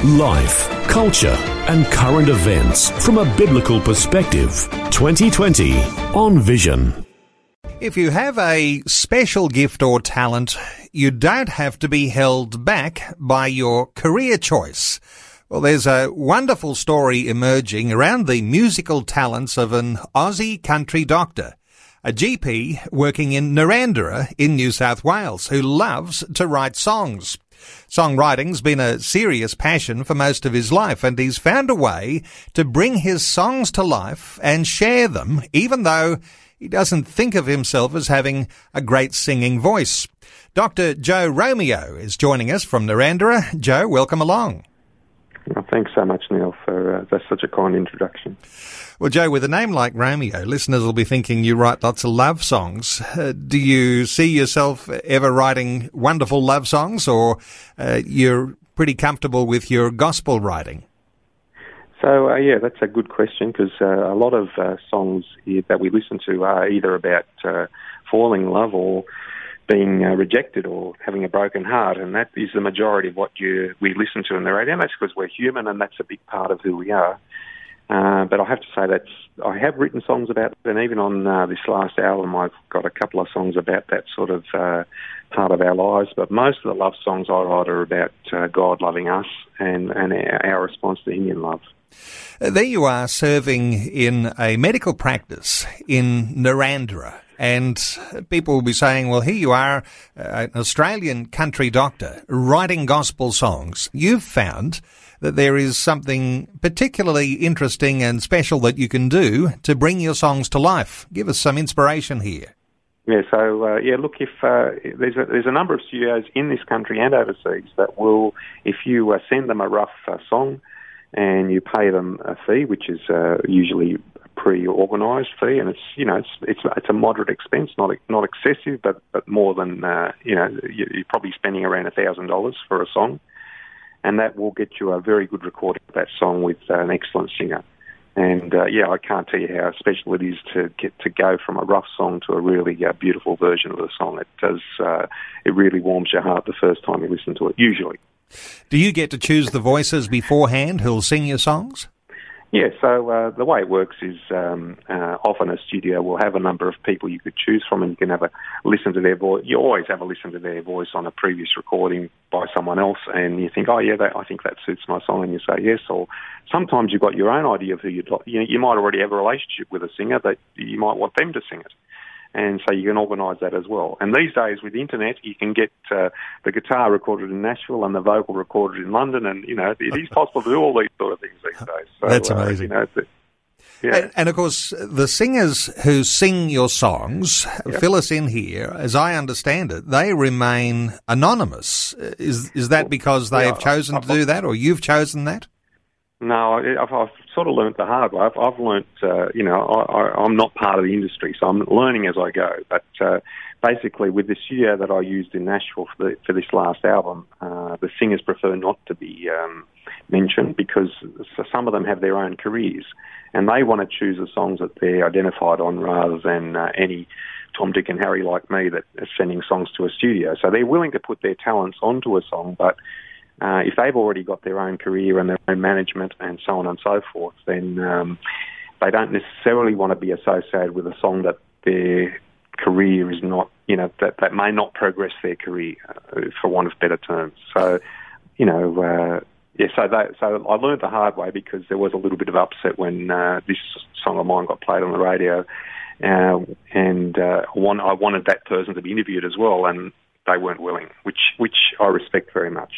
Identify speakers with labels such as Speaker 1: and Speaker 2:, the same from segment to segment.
Speaker 1: Life, culture, and current events from a biblical perspective. 2020 on Vision.
Speaker 2: If you have a special gift or talent, you don't have to be held back by your career choice. Well, there's a wonderful story emerging around the musical talents of an Aussie country doctor, a GP working in Narrandera in New South Wales who loves to write songs. Songwriting's been a serious passion for most of his life, and he's found a way to bring his songs to life and share them, even though he doesn't think of himself as having a great singing voice. Dr. Joe Romeo is joining us from Narrandera. Joe, welcome along.
Speaker 3: Thanks so much, Neil, for uh, that's such a kind introduction.
Speaker 2: Well, Joe, with a name like Romeo, listeners will be thinking you write lots of love songs. Uh, do you see yourself ever writing wonderful love songs, or uh, you're pretty comfortable with your gospel writing?
Speaker 3: So, uh, yeah, that's a good question because uh, a lot of uh, songs that we listen to are either about uh, falling in love or being uh, rejected or having a broken heart, and that is the majority of what you we listen to in the radio. And that's because we're human, and that's a big part of who we are. Uh, but I have to say that I have written songs about, that, and even on uh, this last album, I've got a couple of songs about that sort of uh, part of our lives. But most of the love songs I write are about uh, God loving us and and our response to Him in love.
Speaker 2: There you are serving in a medical practice in Narrandera. And people will be saying, well, here you are, uh, an Australian country doctor writing gospel songs. You've found that there is something particularly interesting and special that you can do to bring your songs to life. Give us some inspiration here.
Speaker 3: Yeah, so uh, yeah, look, if uh, there's a, there's a number of studios in this country and overseas that will, if you uh, send them a rough uh, song and you pay them a fee, which is uh, usually pre-organised fee, and it's you know it's it's it's a moderate expense, not not excessive, but but more than uh, you know you're probably spending around a thousand dollars for a song, and that will get you a very good recording of that song with uh, an excellent singer. And uh, yeah, I can't tell you how special it is to get to go from a rough song to a really uh, beautiful version of the song. It does. Uh, it really warms your heart the first time you listen to it. Usually.
Speaker 2: Do you get to choose the voices beforehand who'll sing your songs?
Speaker 3: Yeah, so uh, the way it works is um, uh, often a studio will have a number of people you could choose from, and you can have a listen to their voice. You always have a listen to their voice on a previous recording by someone else, and you think, oh yeah, that, I think that suits my song, and you say yes. Or sometimes you've got your own idea of who you'd like. You, know, you might already have a relationship with a singer that you might want them to sing it and so you can organise that as well. And these days with the internet, you can get uh, the guitar recorded in Nashville and the vocal recorded in London, and you know it is possible to do all these sort of things these days.
Speaker 2: So, That's amazing. Uh, you know, yeah. And, and, of course, the singers who sing your songs, yep. fill us in here. As I understand it, they remain anonymous. Is is that because they have chosen to do that, or you've chosen that?
Speaker 3: No, I've, I've sort of learnt the hard way. I've, I've learnt, uh, you know, I, am not part of the industry, so I'm learning as I go. But uh, basically, with the studio that I used in Nashville for, the, for this last album, uh, the singers prefer not to be um, mentioned because some of them have their own careers, and they want to choose the songs that they're identified on rather than uh, any Tom, Dick, and Harry like me that are sending songs to a studio. So they're willing to put their talents onto a song, but uh, if they've already got their own career and their own management and so on and so forth, then um, they don't necessarily want to be associated with a song that their career is not, you know, that, that may not progress their career, uh, for want of better terms. So, you know, uh, yeah, so that, so I learned the hard way because there was a little bit of upset when uh, this song of mine got played on the radio, uh, and uh, want, I wanted that person to be interviewed as well, and they weren't willing, which which I respect very much.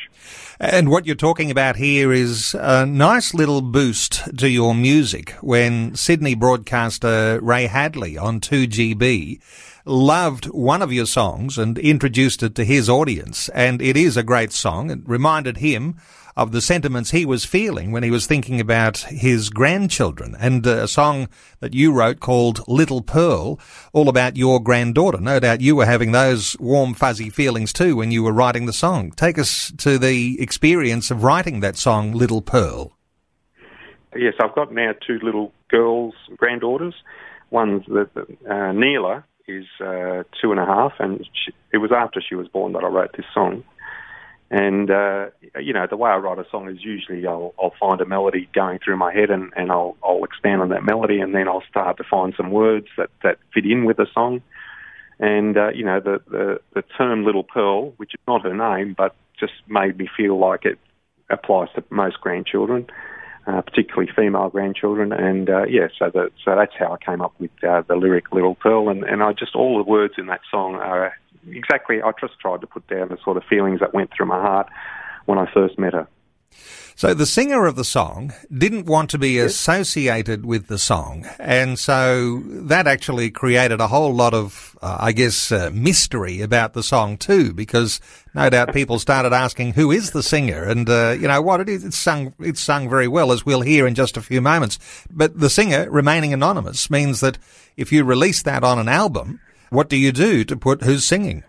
Speaker 2: And what you're talking about here is a nice little boost to your music when Sydney broadcaster Ray Hadley on 2GB loved one of your songs and introduced it to his audience. And it is a great song. It reminded him of the sentiments he was feeling when he was thinking about his grandchildren and uh, a song that you wrote called Little Pearl, all about your granddaughter. No doubt you were having those warm, fuzzy feelings too when you were writing the song. Take us to the experience of writing that song, Little Pearl.
Speaker 3: Yes, I've got now two little girls, granddaughters. One's the, uh, Neela is uh, two and a half, and she, it was after she was born that I wrote this song. And uh, you know, the way I write a song is usually I'll, I'll find a melody going through my head, and, and I'll, I'll expand on that melody, and then I'll start to find some words that, that fit in with the song. And uh, you know, the, the the term "Little Pearl," which is not her name, but just made me feel like it applies to most grandchildren, uh, particularly female grandchildren. And uh, yeah, so that so that's how I came up with uh, the lyric "Little Pearl," and and I just all the words in that song are exactly, I just tried to put down the sort of feelings that went through my heart when I first met her.
Speaker 2: So the singer of the song didn't want to be associated with the song, and so that actually created a whole lot of, uh, I guess, uh, mystery about the song too, because no doubt people started asking who is the singer, and uh, you know what it is. It's sung, it's sung very well, as we'll hear in just a few moments. But the singer remaining anonymous means that if you release that on an album, what do you do to put who's singing?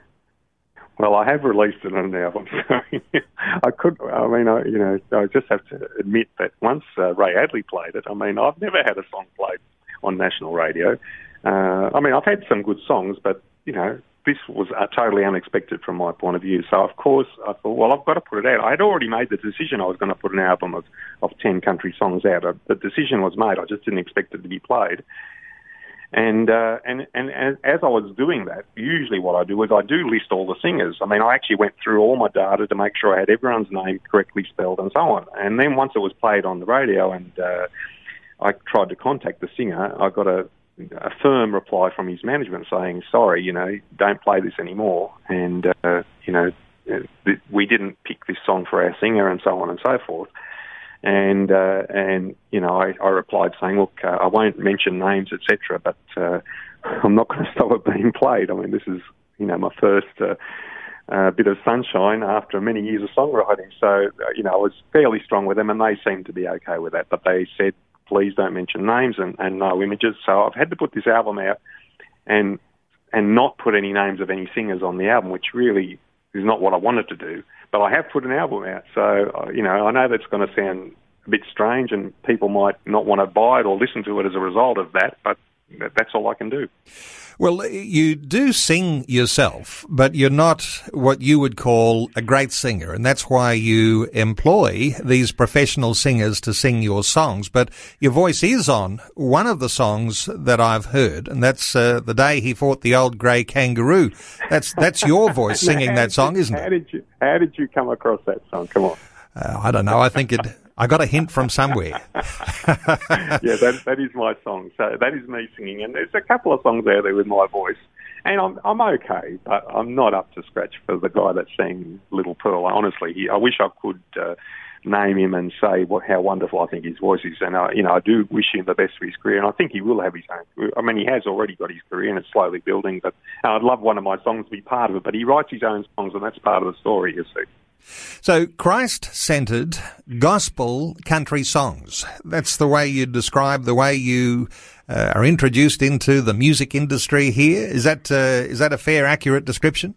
Speaker 3: Well, I have released it on an album. So I could, I mean, I, you know, I just have to admit that once uh, Ray Hadley played it, I mean, I've never had a song played on national radio. Uh, I mean, I've had some good songs, but you know, this was uh, totally unexpected from my point of view. So, of course, I thought, well, I've got to put it out. I had already made the decision I was going to put an album of, of 10 country songs out. The decision was made. I just didn't expect it to be played. And, uh, and, and and as I was doing that, usually what I do is I do list all the singers. I mean, I actually went through all my data to make sure I had everyone's name correctly spelled and so on. And then once it was played on the radio and uh, I tried to contact the singer, I got a, a firm reply from his management saying, sorry, you know, don't play this anymore. And, uh, you know, we didn't pick this song for our singer and so on and so forth. And uh, and you know, I, I replied saying, look, uh, I won't mention names, etc., but uh, I'm not going to stop it being played. I mean, this is you know my first. Uh, uh, bit of sunshine after many years of songwriting. So, uh, you know, I was fairly strong with them and they seemed to be okay with that. But they said, please don't mention names and, and no images. So I've had to put this album out and and not put any names of any singers on the album, which really is not what I wanted to do. But I have put an album out, so uh, you know I know that's going to sound a bit strange, and people might not want to buy it or listen to it as a result of that. But that's all I can do.
Speaker 2: Well, you do sing yourself, but you're not what you would call a great singer, and that's why you employ these professional singers to sing your songs. But your voice is on one of the songs that I've heard, and that's uh, "The Day He Fought the Old Grey Kangaroo." That's that's your voice singing that song, isn't
Speaker 3: it?
Speaker 2: How
Speaker 3: did you How did you come across that song? Come on.
Speaker 2: Uh, I don't know. I think it. I got a hint from somewhere.
Speaker 3: yeah, that that is my song. So that is me singing, and there's a couple of songs out there with my voice, and I'm I'm okay, but I'm not up to scratch for the guy that sang Little Pearl. Honestly, he, I wish I could. Uh, name him and say what how wonderful I think his voice is. And uh, you know, I do wish him the best for his career, and I think he will have his own. I mean, he has already got his career, and it's slowly building. But uh, I'd love one of my songs to be part of it. But he writes his own songs, and that's part of the story. You see.
Speaker 2: So, Christ centered gospel country songs. That's the way you describe the way you uh, are introduced into the music industry here. Is that, uh, is that a fair, accurate description?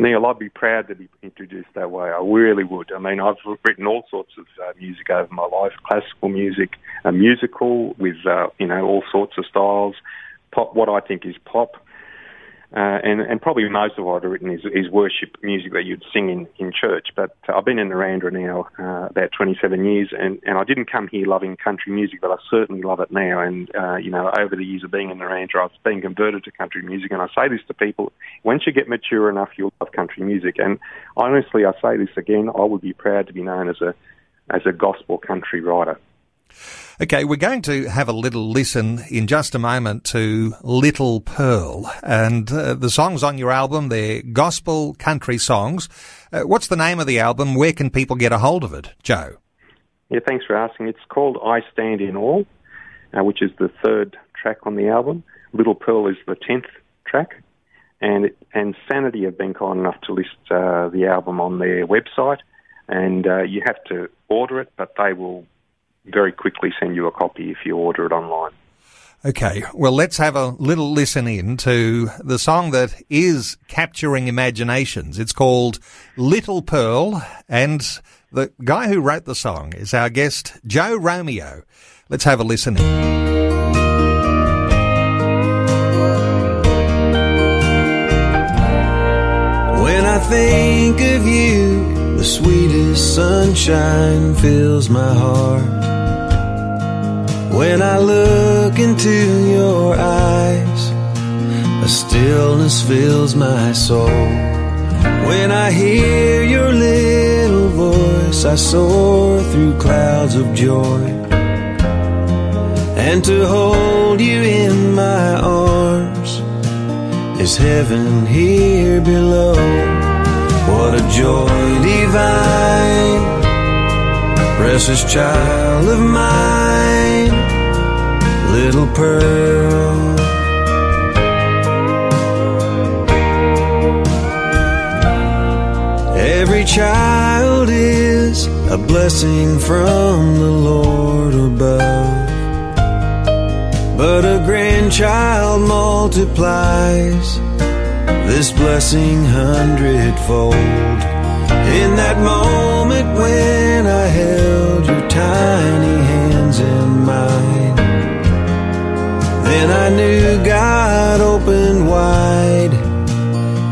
Speaker 3: Neil, I'd be proud to be introduced that way. I really would. I mean, I've written all sorts of uh, music over my life: classical music, a musical with uh, you know all sorts of styles, pop. What I think is pop, uh, and, and probably most of what I've written is, is worship music that you'd sing in, in church. But I've been in Narrandera now uh, about 27 years, and, and I didn't come here loving country music, but I certainly love it now. And, uh, you know, over the years of being in Narrandera, I've been converted to country music. And I say this to people once you get mature enough, you'll love country music. And honestly, I say this again, I would be proud to be known as a, as a gospel country writer.
Speaker 2: Okay, we're going to have a little listen in just a moment to Little Pearl. And uh, the songs on your album, they're gospel country songs. Uh, what's the name of the album? Where can people get a hold of it, Joe?
Speaker 3: Yeah, thanks for asking. It's called I Stand in Awe, uh, which is the third track on the album. Little Pearl is the tenth track. And it, and Sanity have been kind enough to list uh, the album on their website, and uh, you have to order it, but they will very quickly send you a copy if you order it online.
Speaker 2: Okay, well, let's have a little listen in to the song that is capturing imaginations. It's called Little Pearl, and the guy who wrote the song is our guest, Joe Romeo. Let's have a listen in.
Speaker 4: When I think of you, the sweetest sunshine fills my heart. When I look into your eyes, a stillness fills my soul. When I hear your little voice, I soar through clouds of joy. And to hold you in my arms is heaven here below. What a joy divine, precious child of mine little pearl. Every child is a blessing from the Lord above. But a grandchild multiplies this blessing hundredfold. In that moment when I held your tiny hands in mine. Then I knew God opened wide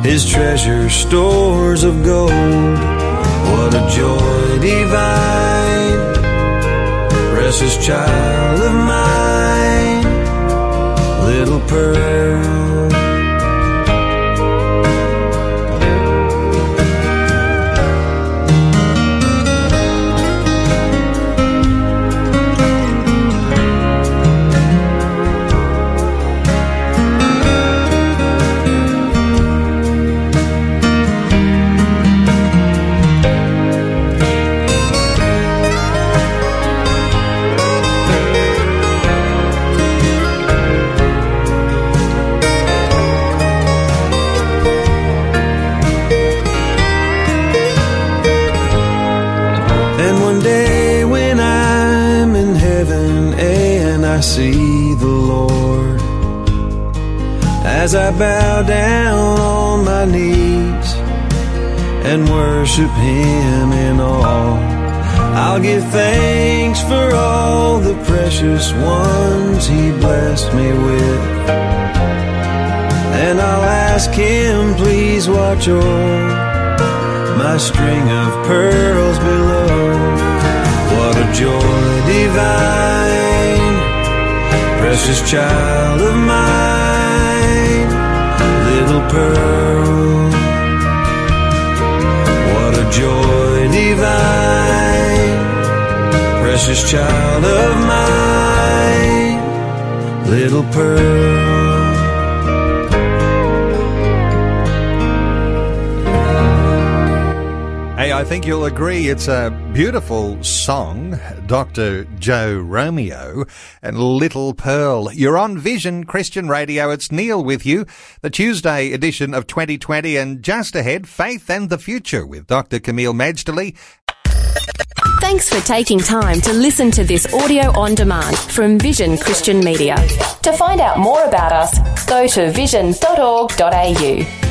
Speaker 4: His treasure stores of gold. What a joy divine, precious child of mine, little pearl. As I bow down on my knees and worship Him in awe. I'll give thanks for all the precious ones He blessed me with. And I'll ask Him, please watch o'er my string of pearls below. What a joy divine precious child of mine, pearl. What a joy divine, precious child of mine, little pearl.
Speaker 2: I think you'll agree it's a beautiful song, Dr. Joe Romeo and Little Pearl. You're on Vision Christian Radio. It's Neil with you, the Tuesday edition of 2020, and just ahead, Faith and the Future with Dr. Kameel Majdali.
Speaker 5: Thanks for taking time to listen to this audio on demand from Vision Christian Media. To find out more about us, go to vision.org.au.